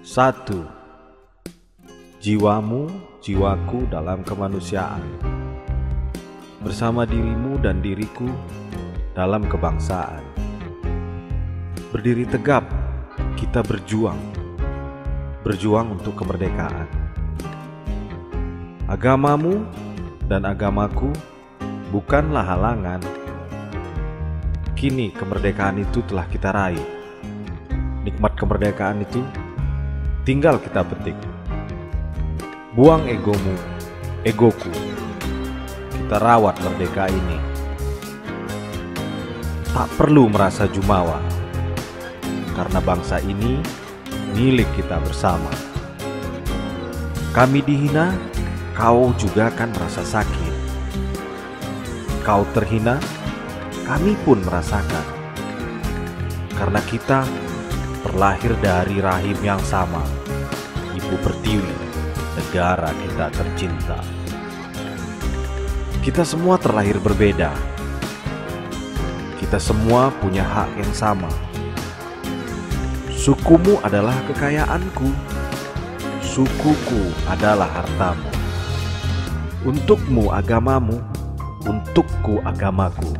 Satu, jiwamu, jiwaku dalam kemanusiaan. Bersama dirimu dan diriku dalam kebangsaan. Berdiri tegap, kita berjuang. Berjuang untuk kemerdekaan. Agamamu dan agamaku bukanlah halangan. Kini kemerdekaan itu telah kita raih. Nikmat kemerdekaan itu tinggal kita petik. Buang egomu, egoku. Kita rawat merdeka ini. Tak perlu merasa jumawa, karena bangsa ini milik kita bersama. Kami dihina, kau juga akan merasa sakit. Kau terhina, kami pun merasakan. Karena kita terlahir dari rahim yang sama, Ibu Pertiwi, negara kita tercinta. Kita semua terlahir berbeda. Kita semua punya hak yang sama. Sukumu adalah kekayaanku. Sukuku adalah hartamu. Untukmu agamamu, untukku agamaku.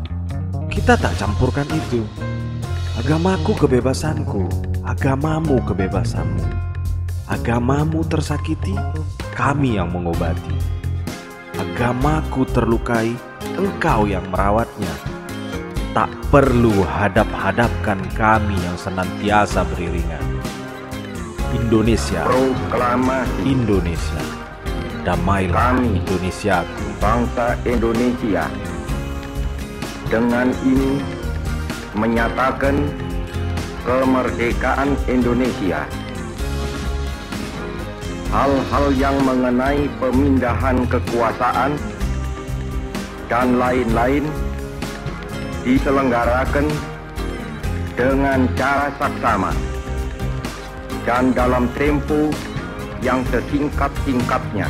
Kita tak campurkan itu. Agamaku kebebasanku, agamamu kebebasanmu. Agamamu tersakiti, kami yang mengobati. Agamaku terlukai, engkau yang merawatnya. Tak perlu hadap-hadapkan kami yang senantiasa beriringan. Indonesia, Proklamasi Indonesia, damailah Kami. Indonesiaku. bangsa Indonesia dengan ini menyatakan kemerdekaan Indonesia. Hal-hal yang mengenai pemindahan kekuasaan dan lain-lain diselenggarakan dengan cara saksama dan dalam tempo yang sesingkat-singkatnya